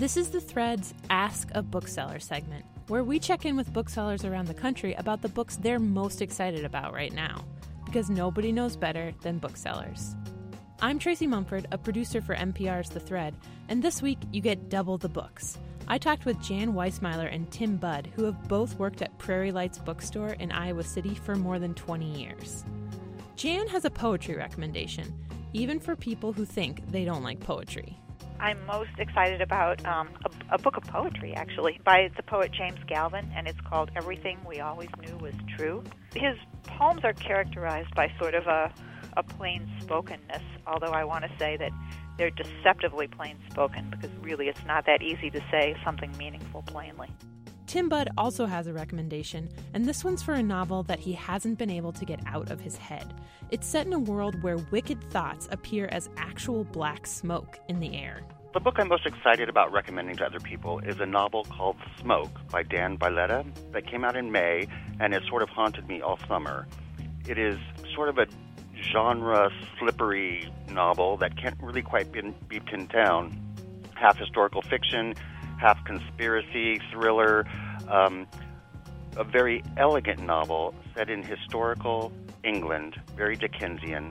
This is the Thread's Ask a Bookseller segment, where we check in with booksellers around the country about the books they're most excited about right now, because nobody knows better than booksellers. I'm Tracy Mumford, a producer for MPR's The Thread, and this week you get double the books. I talked with Jan Weissmiller and Tim Budd, who have both worked at Prairie Lights Bookstore in Iowa City for more than 20 years. Jan has a poetry recommendation, even for people who think they don't like poetry. I'm most excited about um, a, a, book of poetry, actually, by the poet James Galvin, and it's called Everything We Always Knew Was True. His poems are characterized by sort of a, a plain spokenness, although I want to say that they're deceptively plain spoken because really it's not that easy to say something meaningful plainly. Tim Budd also has a recommendation, and this one's for a novel that he hasn't been able to get out of his head. It's set in a world where wicked thoughts appear as actual black smoke in the air. The book I'm most excited about recommending to other people is a novel called Smoke by Dan Vyleta that came out in May and has sort of haunted me all summer. It is sort of a genre slippery novel that can't really quite be pinned down. Half historical fiction, half conspiracy thriller, um, a very elegant novel set in historical England, very Dickensian,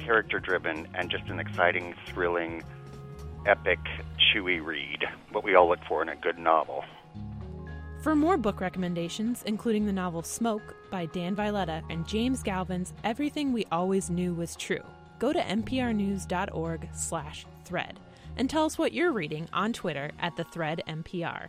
character driven, and just an exciting, thrilling, epic, chewy read. What we all look for in a good novel. For more book recommendations, including the novel Smoke by Dan Vyleta and James Galvin's Everything We Always Knew Was True, go to mprnews.org/thread and tell us what you're reading on Twitter at the thread MPR.